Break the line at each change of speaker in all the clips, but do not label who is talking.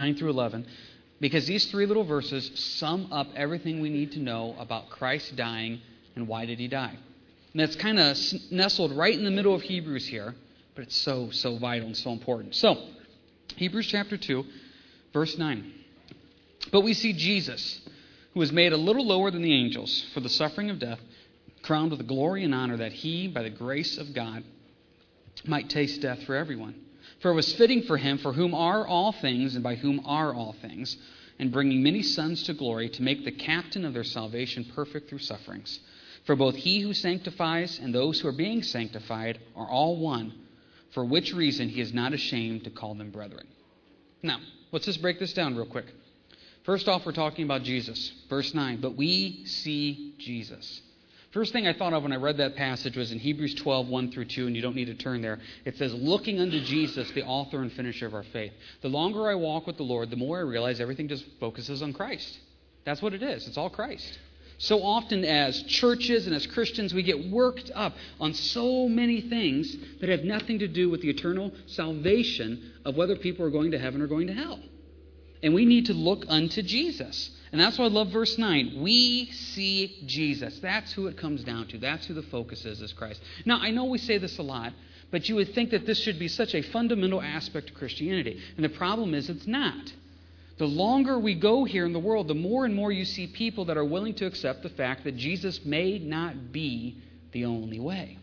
9 through 11, because these three little verses sum up everything we need to know about Christ dying and why did he die. And it's kind of nestled right in the middle of Hebrews here, but it's so, so vital and so important. So, Hebrews chapter 2, verse 9. But we see Jesus, who was made a little lower than the angels for the suffering of death, crowned with glory and honor, that he, by the grace of God, might taste death for everyone. For it was fitting for him, for whom are all things, and by whom are all things, and bringing many sons to glory, to make the captain of their salvation perfect through sufferings. For both he who sanctifies and those who are being sanctified are all one, for which reason he is not ashamed to call them brethren. Now, let's just break this down real quick. First off, we're talking about Jesus. Verse 9. But we see Jesus. First thing I thought of when I read that passage was in Hebrews 12, 1 through 2, and you don't need to turn there. It says, Looking unto Jesus, the author and finisher of our faith. The longer I walk with the Lord, the more I realize everything just focuses on Christ. That's what it is. It's all Christ. So often, as churches and as Christians, we get worked up on so many things that have nothing to do with the eternal salvation of whether people are going to heaven or going to hell. And we need to look unto Jesus. And that's why I love verse 9. We see Jesus. That's who it comes down to. That's who the focus is, is Christ. Now, I know we say this a lot, but you would think that this should be such a fundamental aspect of Christianity. And the problem is it's not. The longer we go here in the world, the more and more you see people that are willing to accept the fact that Jesus may not be the only way.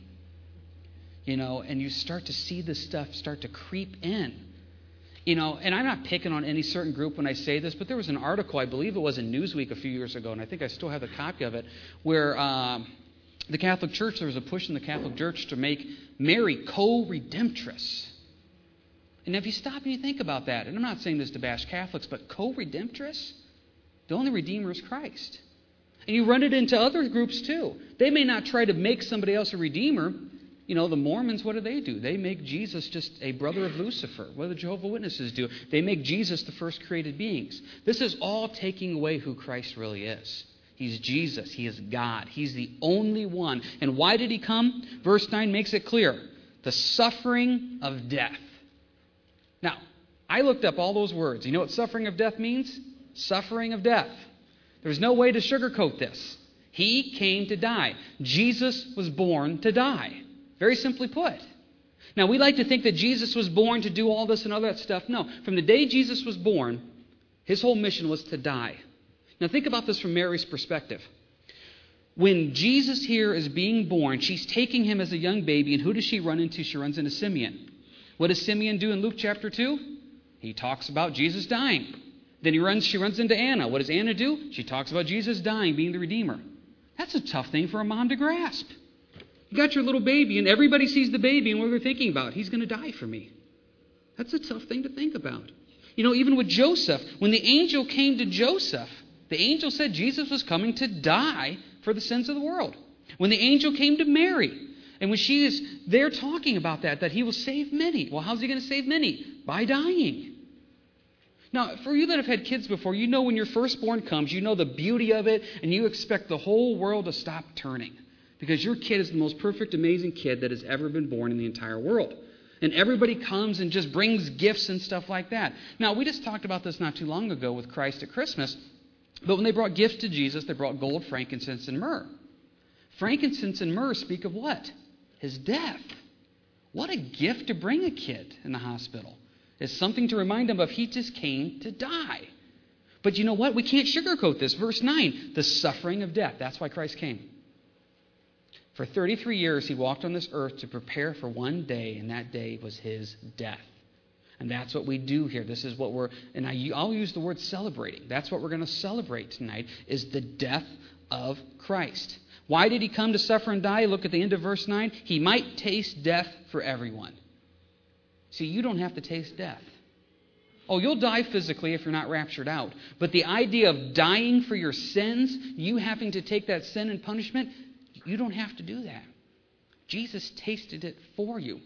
You know, and you start to see this stuff start to creep in you know, and I'm not picking on any certain group when I say this, but there was an article, I believe it was in Newsweek a few years ago, and I think I still have a copy of it, where um, the Catholic Church, there was a push in the Catholic Church to make Mary co redemptress. And if you stop and you think about that, and I'm not saying this to bash Catholics, but co redemptress? The only Redeemer is Christ. And you run it into other groups too. They may not try to make somebody else a Redeemer, you know, the Mormons, what do they do? They make Jesus just a brother of Lucifer. What do the Jehovah Witnesses do? They make Jesus the first created beings. This is all taking away who Christ really is. He's Jesus. He is God. He's the only one. And why did he come? Verse 9 makes it clear the suffering of death. Now, I looked up all those words. You know what suffering of death means? Suffering of death. There's no way to sugarcoat this. He came to die. Jesus was born to die. Very simply put. Now, we like to think that Jesus was born to do all this and all that stuff. No. From the day Jesus was born, his whole mission was to die. Now, think about this from Mary's perspective. When Jesus here is being born, she's taking him as a young baby, and who does she run into? She runs into Simeon. What does Simeon do in Luke chapter 2? He talks about Jesus dying. Then he runs, she runs into Anna. What does Anna do? She talks about Jesus dying, being the Redeemer. That's a tough thing for a mom to grasp. You got your little baby, and everybody sees the baby, and what they're thinking about, he's going to die for me. That's a tough thing to think about. You know, even with Joseph, when the angel came to Joseph, the angel said Jesus was coming to die for the sins of the world. When the angel came to Mary, and when she is there talking about that, that he will save many. Well, how's he going to save many? By dying. Now, for you that have had kids before, you know when your firstborn comes, you know the beauty of it, and you expect the whole world to stop turning. Because your kid is the most perfect, amazing kid that has ever been born in the entire world. And everybody comes and just brings gifts and stuff like that. Now, we just talked about this not too long ago with Christ at Christmas. But when they brought gifts to Jesus, they brought gold, frankincense, and myrrh. Frankincense and myrrh speak of what? His death. What a gift to bring a kid in the hospital. It's something to remind them of he just came to die. But you know what? We can't sugarcoat this. Verse 9 the suffering of death. That's why Christ came. For 33 years, he walked on this earth to prepare for one day, and that day was his death. And that's what we do here. This is what we're, and I, I'll use the word celebrating. That's what we're going to celebrate tonight, is the death of Christ. Why did he come to suffer and die? Look at the end of verse 9. He might taste death for everyone. See, you don't have to taste death. Oh, you'll die physically if you're not raptured out. But the idea of dying for your sins, you having to take that sin and punishment, you don't have to do that. Jesus tasted it for you.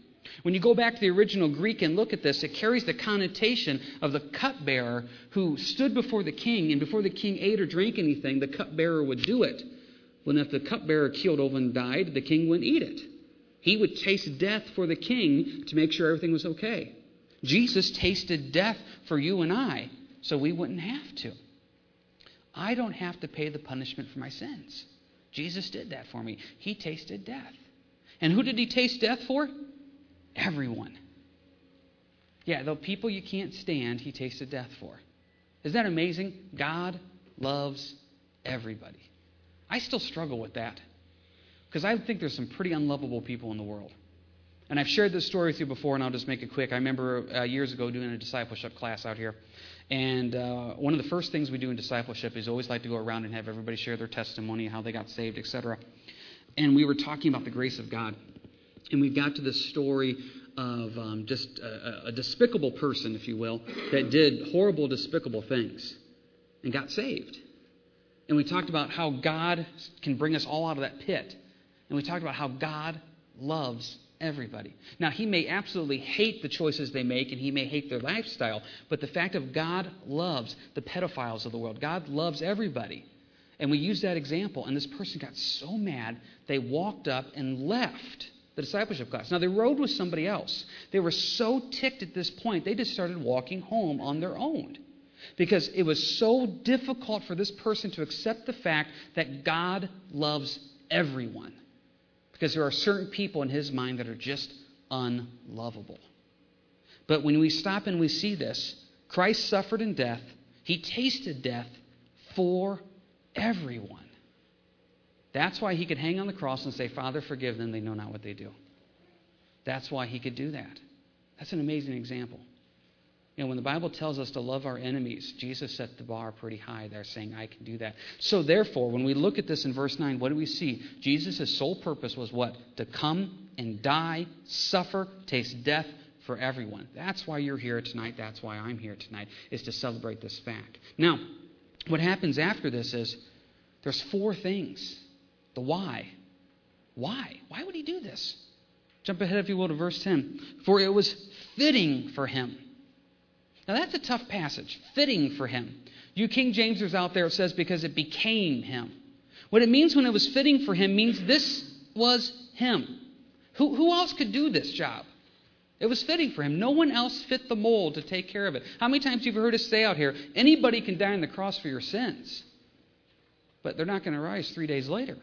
When you go back to the original Greek and look at this, it carries the connotation of the cupbearer who stood before the king, and before the king ate or drank anything, the cupbearer would do it. When if the cupbearer keeled over and died, the king wouldn't eat it. He would taste death for the king to make sure everything was okay. Jesus tasted death for you and I. so we wouldn't have to. I don't have to pay the punishment for my sins. Jesus did that for me. He tasted death. And who did he taste death for? Everyone. Yeah, the people you can't stand, he tasted death for. Isn't that amazing? God loves everybody. I still struggle with that because I think there's some pretty unlovable people in the world. And I've shared this story with you before, and I'll just make it quick. I remember uh, years ago doing a discipleship class out here. And uh, one of the first things we do in discipleship is always like to go around and have everybody share their testimony, how they got saved, etc. And we were talking about the grace of God. And we got to this story of um, just a, a despicable person, if you will, that did horrible, despicable things and got saved. And we talked about how God can bring us all out of that pit. And we talked about how God loves everybody. Now, he may absolutely hate the choices they make and he may hate their lifestyle, but the fact of God loves the pedophiles of the world. God loves everybody. And we used that example, and this person got so mad, they walked up and left the discipleship class. Now, they rode with somebody else. They were so ticked at this point, they just started walking home on their own. Because it was so difficult for this person to accept the fact that God loves everyone. Because there are certain people in his mind that are just unlovable. But when we stop and we see this, Christ suffered in death, he tasted death for everyone. That's why he could hang on the cross and say, Father, forgive them, they know not what they do. That's why he could do that. That's an amazing example. You know, when the Bible tells us to love our enemies, Jesus set the bar pretty high there, saying, I can do that. So, therefore, when we look at this in verse 9, what do we see? Jesus' sole purpose was what? To come and die, suffer, taste death for everyone. That's why you're here tonight. That's why I'm here tonight, is to celebrate this fact. Now, what happens after this is there's four things. The why. Why? Why would he do this? Jump ahead, if you will, to verse 10. For it was fitting for him now that's a tough passage. Fitting for him. You King Jamesers out there, it says because it became him. What it means when it was fitting for him means this was him. Who, who else could do this job? It was fitting for him. No one else fit the mold to take care of it. How many times have you heard us say out here, anybody can die on the cross for your sins, but they're not going to rise three days later.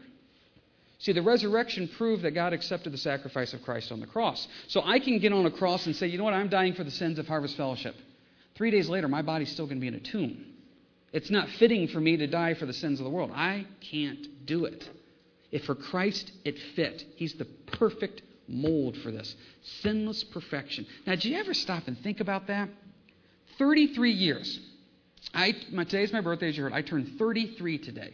See, the resurrection proved that God accepted the sacrifice of Christ on the cross. So I can get on a cross and say, you know what, I'm dying for the sins of Harvest Fellowship. Three days later, my body's still going to be in a tomb. It's not fitting for me to die for the sins of the world. I can't do it. If for Christ it fit, He's the perfect mold for this sinless perfection. Now, did you ever stop and think about that? 33 years. I, my, today's my birthday, as you heard. I turned 33 today.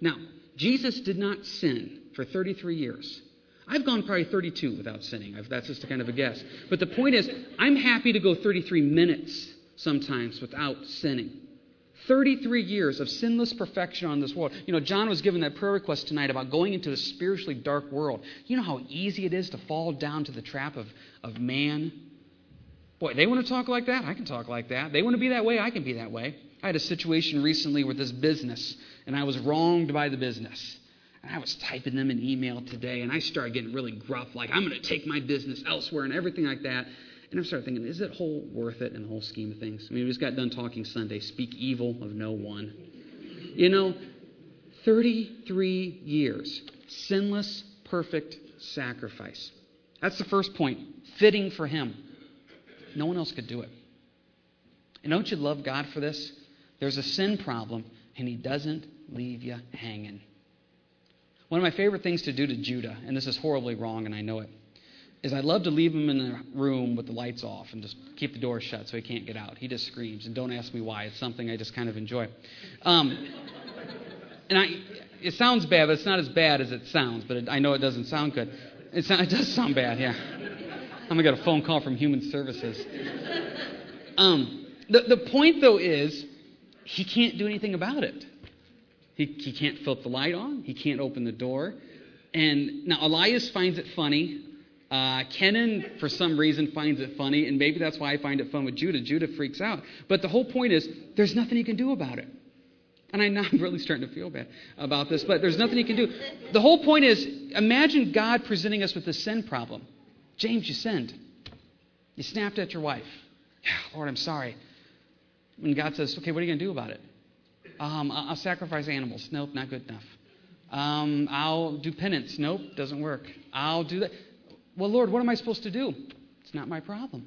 Now, Jesus did not sin for 33 years. I've gone probably 32 without sinning. that's just a kind of a guess. But the point is, I'm happy to go 33 minutes sometimes without sinning. 33 years of sinless perfection on this world. You know, John was given that prayer request tonight about going into a spiritually dark world. You know how easy it is to fall down to the trap of, of man? Boy, they want to talk like that? I can talk like that. They want to be that way? I can be that way. I had a situation recently with this business, and I was wronged by the business. And I was typing them an email today, and I started getting really gruff, like, I'm going to take my business elsewhere and everything like that. And I started thinking, is it whole worth it in the whole scheme of things? I mean, we just got done talking Sunday. Speak evil of no one. You know, 33 years. Sinless, perfect sacrifice. That's the first point. Fitting for him. No one else could do it. And don't you love God for this? There's a sin problem, and he doesn't leave you hanging. One of my favorite things to do to Judah, and this is horribly wrong, and I know it, is I love to leave him in the room with the lights off and just keep the door shut so he can't get out. He just screams, and don't ask me why. It's something I just kind of enjoy. Um, and I, it sounds bad, but it's not as bad as it sounds. But it, I know it doesn't sound good. It's not, it does sound bad, yeah. I'm gonna get a phone call from Human Services. Um, the, the point, though, is he can't do anything about it. He, he can't flip the light on. He can't open the door. And now Elias finds it funny uh, Kenan, for some reason, finds it funny, and maybe that's why I find it fun with Judah. Judah freaks out. But the whole point is, there's nothing he can do about it. And I'm really starting to feel bad about this, but there's nothing he can do. The whole point is, imagine God presenting us with a sin problem. James, you sinned. You snapped at your wife. Yeah, Lord, I'm sorry. And God says, okay, what are you going to do about it? Um, I'll sacrifice animals. Nope, not good enough. Um, I'll do penance. Nope, doesn't work. I'll do that. Well, Lord, what am I supposed to do? It's not my problem.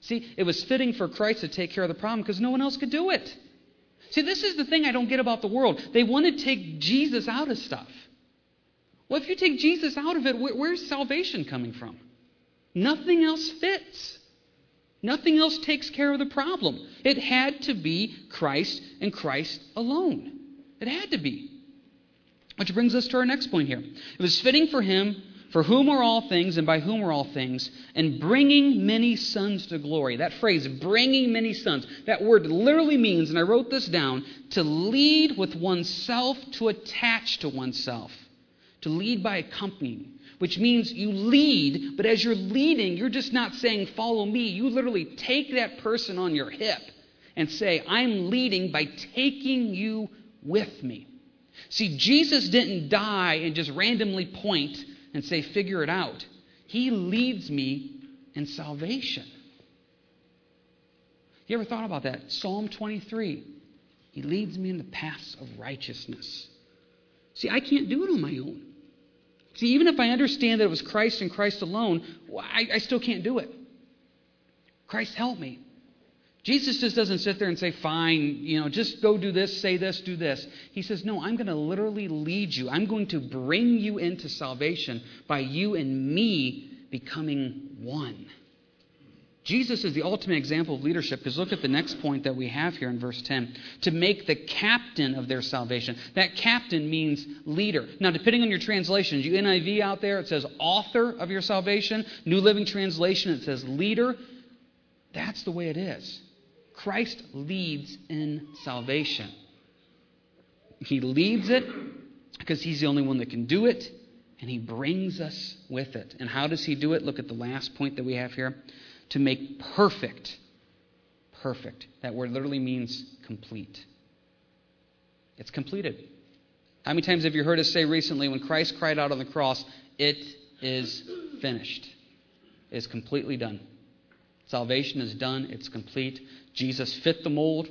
See, it was fitting for Christ to take care of the problem because no one else could do it. See, this is the thing I don't get about the world. They want to take Jesus out of stuff. Well, if you take Jesus out of it, where's salvation coming from? Nothing else fits. Nothing else takes care of the problem. It had to be Christ and Christ alone. It had to be. Which brings us to our next point here. It was fitting for him for whom are all things and by whom are all things, and bringing many sons to glory. That phrase, bringing many sons, that word literally means, and I wrote this down, to lead with oneself, to attach to oneself, to lead by accompanying, which means you lead, but as you're leading, you're just not saying, follow me. You literally take that person on your hip and say, I'm leading by taking you with me. See, Jesus didn't die and just randomly point and say, figure it out. He leads me in salvation. You ever thought about that? Psalm 23. He leads me in the paths of righteousness. See, I can't do it on my own. See, even if I understand that it was Christ and Christ alone, I, I still can't do it. Christ help me. Jesus just doesn't sit there and say, fine, you know, just go do this, say this, do this. He says, no, I'm going to literally lead you. I'm going to bring you into salvation by you and me becoming one. Jesus is the ultimate example of leadership because look at the next point that we have here in verse 10. To make the captain of their salvation. That captain means leader. Now, depending on your translations, you NIV out there, it says author of your salvation. New Living Translation, it says leader. That's the way it is. Christ leads in salvation. He leads it because he's the only one that can do it, and he brings us with it. And how does he do it? Look at the last point that we have here. To make perfect. Perfect. That word literally means complete. It's completed. How many times have you heard us say recently when Christ cried out on the cross, It is finished? It is completely done. Salvation is done, it's complete. Jesus fit the mold.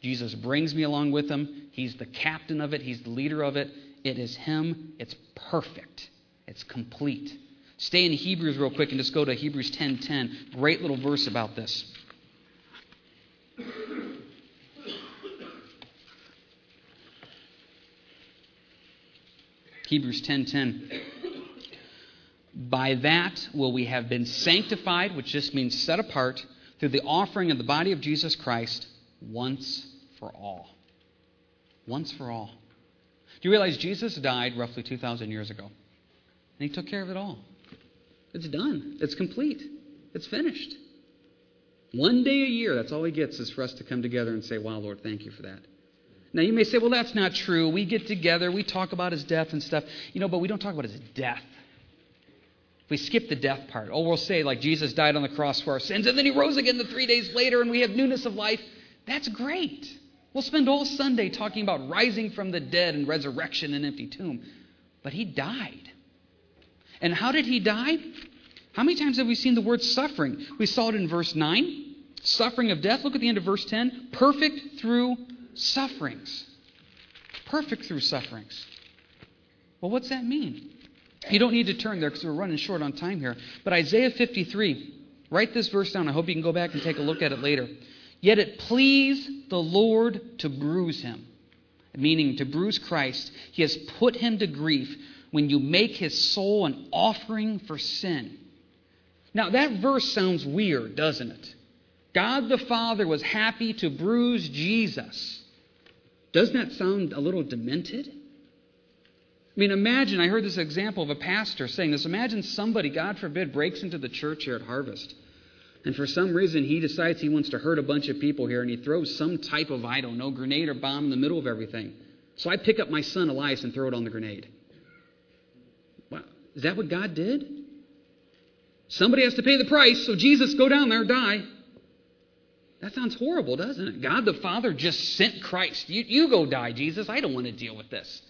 Jesus brings me along with him. He's the captain of it, he's the leader of it. It is him. It's perfect. It's complete. Stay in Hebrews real quick and just go to Hebrews 10:10. Great little verse about this. Hebrews 10:10. By that will we have been sanctified, which just means set apart through the offering of the body of Jesus Christ once for all. Once for all. Do you realize Jesus died roughly 2,000 years ago? And he took care of it all. It's done, it's complete, it's finished. One day a year, that's all he gets is for us to come together and say, Wow, Lord, thank you for that. Now, you may say, Well, that's not true. We get together, we talk about his death and stuff, you know, but we don't talk about his death we skip the death part. Oh, we'll say, like, Jesus died on the cross for our sins, and then he rose again the three days later, and we have newness of life. That's great. We'll spend all Sunday talking about rising from the dead and resurrection and empty tomb. But he died. And how did he die? How many times have we seen the word suffering? We saw it in verse 9. Suffering of death. Look at the end of verse 10. Perfect through sufferings. Perfect through sufferings. Well, what's that mean? You don't need to turn there because we're running short on time here. But Isaiah 53, write this verse down. I hope you can go back and take a look at it later. Yet it pleased the Lord to bruise him, meaning to bruise Christ. He has put him to grief when you make his soul an offering for sin. Now, that verse sounds weird, doesn't it? God the Father was happy to bruise Jesus. Doesn't that sound a little demented? I mean, imagine, I heard this example of a pastor saying this. Imagine somebody, God forbid, breaks into the church here at Harvest. And for some reason, he decides he wants to hurt a bunch of people here, and he throws some type of, I don't know, grenade or bomb in the middle of everything. So I pick up my son Elias and throw it on the grenade. Well, is that what God did? Somebody has to pay the price, so Jesus, go down there, die. That sounds horrible, doesn't it? God the Father just sent Christ. You, you go die, Jesus. I don't want to deal with this.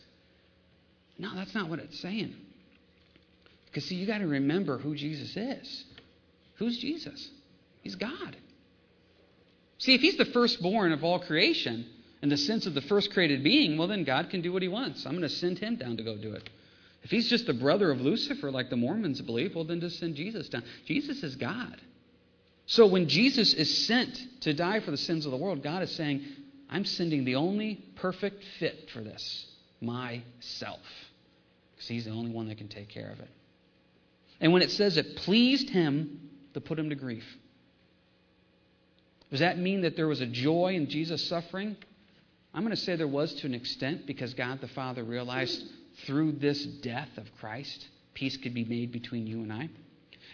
No, that's not what it's saying. Because, see, you got to remember who Jesus is. Who's Jesus? He's God. See, if he's the firstborn of all creation, in the sense of the first created being, well, then God can do what he wants. I'm going to send him down to go do it. If he's just the brother of Lucifer, like the Mormons believe, well, then just send Jesus down. Jesus is God. So when Jesus is sent to die for the sins of the world, God is saying, I'm sending the only perfect fit for this myself. Because he's the only one that can take care of it. And when it says it pleased him to put him to grief, does that mean that there was a joy in Jesus' suffering? I'm going to say there was to an extent because God the Father realized through this death of Christ, peace could be made between you and I.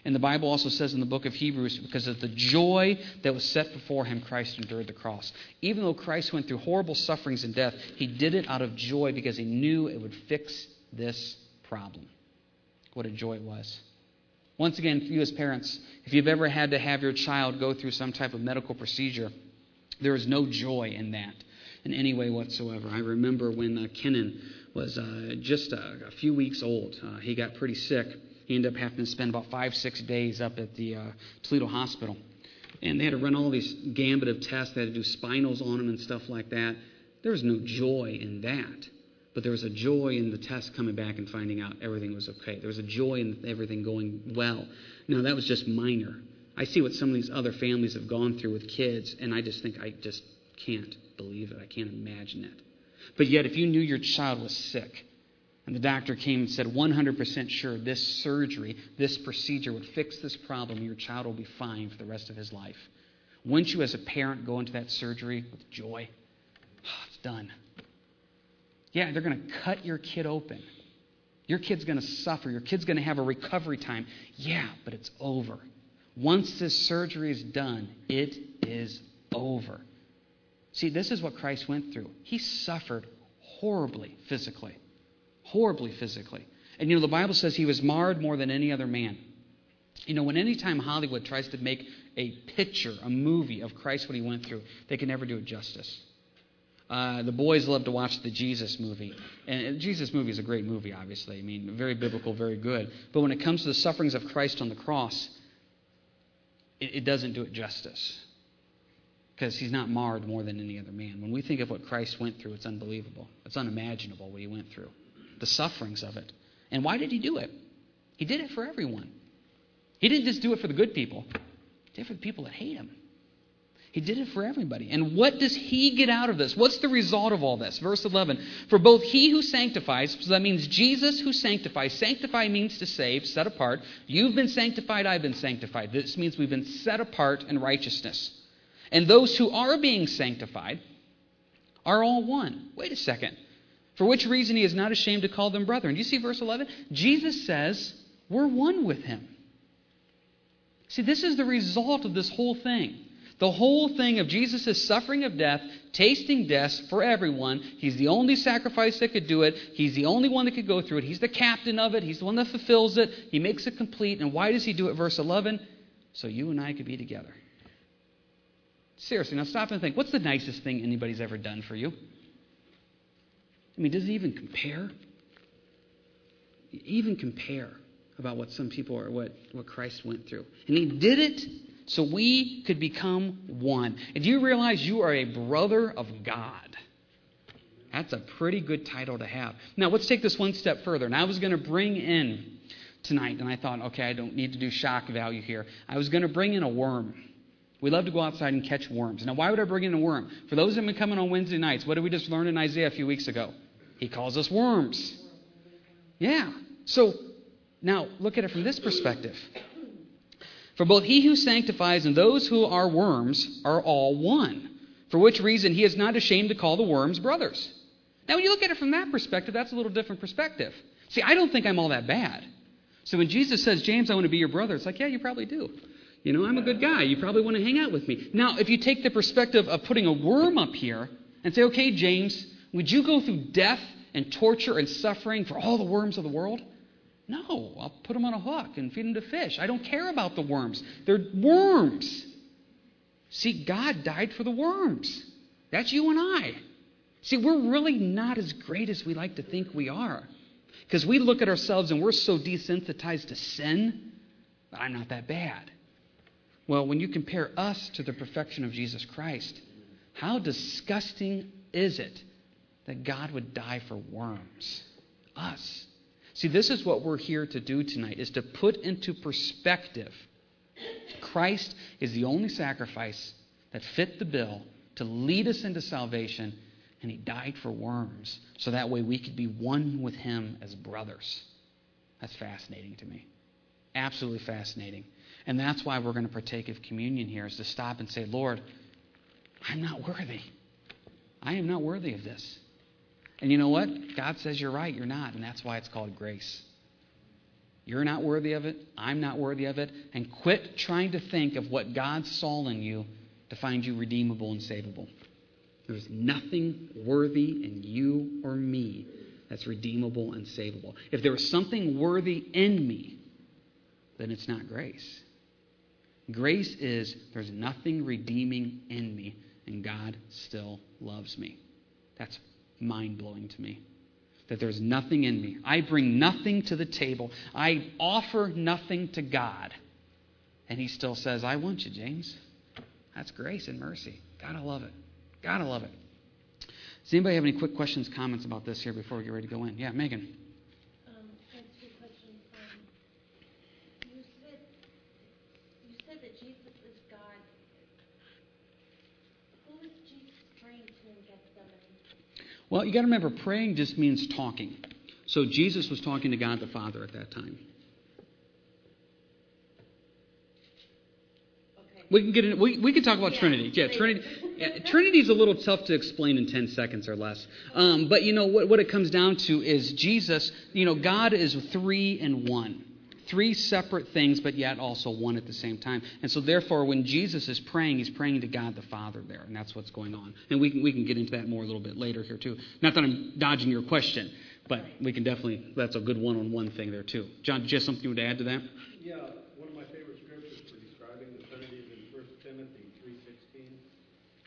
And the Bible also says in the book of Hebrews, because of the joy that was set before him, Christ endured the cross. Even though Christ went through horrible sufferings and death, he did it out of joy because he knew it would fix this problem. What a joy it was. Once again, for you as parents, if you've ever had to have your child go through some type of medical procedure, there is no joy in that in any way whatsoever. I remember when uh, Kenan was uh, just a, a, few weeks old. Uh, he got pretty sick. He ended up having to spend about five, six days up at the uh, Toledo Hospital. And they had to run all these gambit of tests. They had to do spinals on him and stuff like that. There was no joy in that. But there was a joy in the test coming back and finding out everything was okay. There was a joy in everything going well. Now, that was just minor. I see what some of these other families have gone through with kids, and I just think I just can't believe it. I can't imagine it. But yet, if you knew your child was sick, and the doctor came and said 100% sure this surgery, this procedure would fix this problem, your child will be fine for the rest of his life. Wouldn't you, as a parent, go into that surgery with joy? Oh, it's done. Yeah, they're going to cut your kid open. Your kid's going to suffer. Your kid's going to have a recovery time. Yeah, but it's over. Once this surgery is done, it is over. See, this is what Christ went through. He suffered horribly physically. Horribly physically. And you know, the Bible says he was marred more than any other man. You know, when any time Hollywood tries to make a picture, a movie of Christ, what he went through, they can never do it justice. Uh, the boys love to watch the Jesus movie. And Jesus movie is a great movie, obviously. I mean, very biblical, very good. But when it comes to the sufferings of Christ on the cross, it, it doesn't do it justice because he's not marred more than any other man. When we think of what Christ went through, it's unbelievable. It's unimaginable what he went through, the sufferings of it. And why did he do it? He did it for everyone. He didn't just do it for the good people, he did it for the people that hate him. He did it for everybody. And what does he get out of this? What's the result of all this? Verse 11 For both he who sanctifies, so that means Jesus who sanctifies. Sanctify means to save, set apart. You've been sanctified, I've been sanctified. This means we've been set apart in righteousness. And those who are being sanctified are all one. Wait a second. For which reason he is not ashamed to call them brethren. Do you see verse 11? Jesus says, We're one with him. See, this is the result of this whole thing. The whole thing of Jesus' suffering of death, tasting death for everyone. He's the only sacrifice that could do it. He's the only one that could go through it. He's the captain of it. He's the one that fulfills it. He makes it complete. And why does he do it? Verse 11 so you and I could be together. Seriously, now stop and think. What's the nicest thing anybody's ever done for you? I mean, does it even compare? Even compare about what some people or what, what Christ went through. And he did it so we could become one. And do you realize you are a brother of God? That's a pretty good title to have. Now, let's take this one step further. And I was going to bring in tonight, and I thought, okay, I don't need to do shock value here. I was going to bring in a worm. We love to go outside and catch worms. Now, why would I bring in a worm? For those that have been coming on Wednesday nights, what did we just learn in Isaiah a few weeks ago? He calls us worms. Yeah. So, now look at it from this perspective. For both he who sanctifies and those who are worms are all one. For which reason he is not ashamed to call the worms brothers. Now, when you look at it from that perspective, that's a little different perspective. See, I don't think I'm all that bad. So when Jesus says, James, I want to be your brother, it's like, yeah, you probably do. You know, I'm a good guy. You probably want to hang out with me. Now, if you take the perspective of putting a worm up here and say, okay, James, would you go through death and torture and suffering for all the worms of the world? No, I'll put them on a hook and feed them to fish. I don't care about the worms. They're worms. See, God died for the worms. That's you and I. See, we're really not as great as we like to think we are. Because we look at ourselves and we're so desensitized to sin, but I'm not that bad. Well, when you compare us to the perfection of Jesus Christ, how disgusting is it that God would die for worms? Us. See, this is what we're here to do tonight is to put into perspective Christ is the only sacrifice that fit the bill to lead us into salvation, and he died for worms so that way we could be one with him as brothers. That's fascinating to me. Absolutely fascinating. And that's why we're going to partake of communion here, is to stop and say, Lord, I'm not worthy. I am not worthy of this. And you know what? God says you're right, you're not, and that's why it's called grace. You're not worthy of it, I'm not worthy of it, and quit trying to think of what God saw in you to find you redeemable and savable. There's nothing worthy in you or me that's redeemable and savable. If there was something worthy in me, then it's not grace. Grace is there's nothing redeeming in me, and God still loves me. That's mind blowing to me. That there's nothing in me. I bring nothing to the table. I offer nothing to God. And He still says, I want you, James. That's grace and mercy. Gotta love it. Gotta love it. Does anybody have any quick questions, comments about this here before we get ready to go in? Yeah, Megan. Well, you got to remember, praying just means talking. So Jesus was talking to God the Father at that time. Okay. We can get in, we, we can talk about yeah. Trinity. Yeah, Trinity. Yeah, Trinity is a little tough to explain in 10 seconds or less. Um, but you know what, what it comes down to is Jesus, you know, God is three and one three separate things, but yet also one at the same time. And so, therefore, when Jesus is praying, he's praying to God the Father there, and that's what's going on. And we can, we can get into that more a little bit later here, too. Not that I'm dodging your question, but we can definitely, that's a good one on one thing there, too. John, have something you would add to that?
Yeah, one of my favorite scriptures for describing the Trinity is in 1 Timothy 3.16.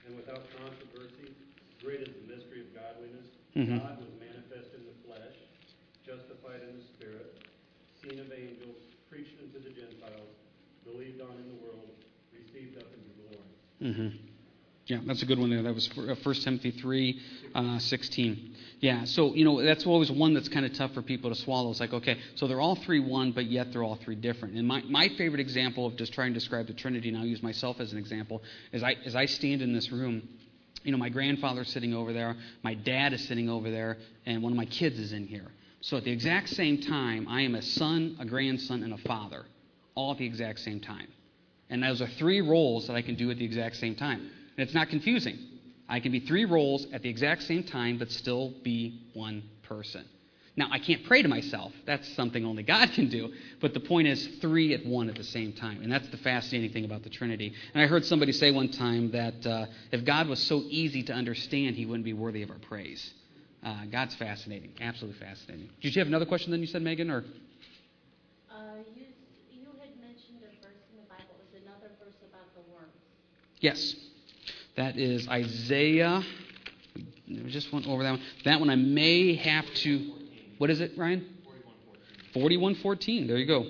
And without controversy, great is the mystery of godliness. Mm-hmm. God was manifest in the flesh, justified in the spirit, seen of angels, preached unto the Gentiles, believed in the world, received up into glory.
Mm-hmm. Yeah, that's a good one there. That was 1 uh, Timothy 3 uh, 16. Yeah, so, you know, that's always one that's kind of tough for people to swallow. It's like, okay, so they're all three one, but yet they're all three different. And my, my favorite example of just trying to describe the Trinity, and I'll use myself as an example, is I, as I stand in this room, you know, my grandfather's sitting over there, my dad is sitting over there, and one of my kids is in here. So at the exact same time, I am a son, a grandson, and a father, all at the exact same time. And those are three roles that I can do at the exact same time. And it's not confusing. I can be three roles at the exact same time, but still be one person. Now, I can't pray to myself. That's something only God can do. But the point is, three at one at the same time. And that's the fascinating thing about the Trinity. And I heard somebody say one time that uh, if God was so easy to understand, he wouldn't be worthy of our praise. Uh, God's fascinating, absolutely fascinating. Did you have another question then you said, Megan, or?
Uh, you, you had mentioned a verse in the Bible. Is another verse about the worms?
Yes. That is Isaiah. We just went over that one. That one I may have to. What is it, Ryan? 4114. There you go.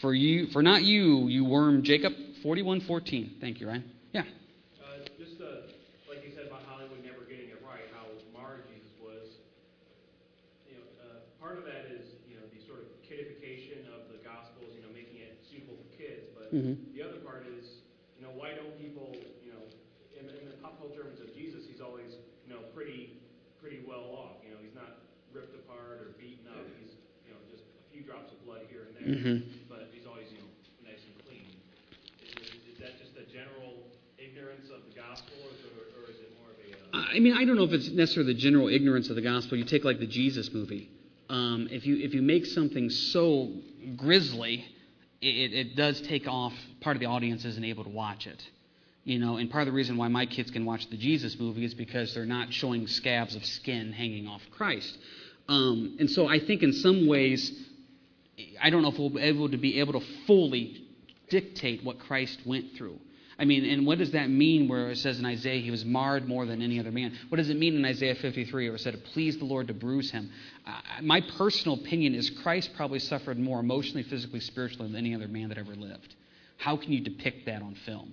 For you, for not you, you worm Jacob. 4114. Thank you, Ryan. Yeah. Uh,
just uh, like you said about hollywood never getting it right, how mar jesus was. Uh, part Mm-hmm. The sort of kidification of the gospels, making it suitable other part is, you know, why don't people, you know, in, in the pop culture terms of Jesus, he's always, you know, pretty, pretty well off. You know, he's not ripped apart or beaten up. He's, you know, just a few drops of blood here and there, mm-hmm. but he's always, you know, nice and clean. Is, is, is that just a general ignorance of the gospel, or, or, or is it more of a? Uh...
I mean, I don't know if it's necessarily the general ignorance of the gospel. You take like the Jesus movie. Um, if you if you make something so grisly it, it does take off part of the audience isn't able to watch it. You know, and part of the reason why my kids can watch the Jesus movie is because they're not showing scabs of skin hanging off Christ. Um, and so I think in some ways, I don't know if we'll be able to be able to fully dictate what Christ went through. I mean, and what does that mean where it says in Isaiah he was marred more than any other man? What does it mean in Isaiah 53 where it said it pleased the Lord to bruise him? Uh, my personal opinion is Christ probably suffered more emotionally, physically, spiritually than any other man that ever lived. how can you depict that on film?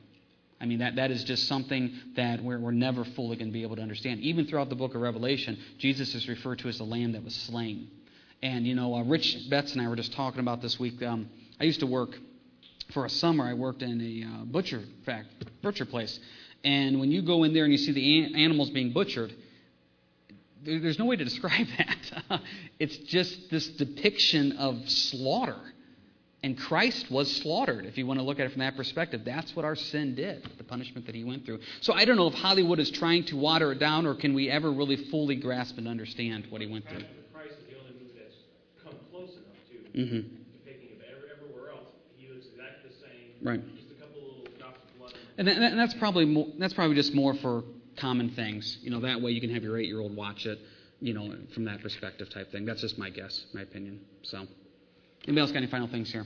I mean, that, that is just something that we're, we're never fully going to be able to understand. Even throughout the book of Revelation, Jesus is referred to as the lamb that was slain. And, you know, uh, Rich Betts and I were just talking about this week. Um, I used to work for a summer, I worked in a uh, butcher fact, butcher place. And when you go in there and you see the an- animals being butchered, there, there's no way to describe that. it's just this depiction of slaughter. And Christ was slaughtered, if you want to look at it from that perspective. That's what our sin did, the punishment that he went through. So I don't know if Hollywood is trying to water it down, or can we ever really fully grasp and understand what he went through.
Passion of Christ is the only movie that's come close enough to
hmm
depicting it. Everywhere else, he looks exactly the same.
Right.
Just a couple little drops of blood.
And, that, and that's probably more, that's probably just more for common things. You know, that way you can have your eight-year-old watch it. You know, from that perspective type thing. That's just my guess, my opinion. So, anybody else got any final things here?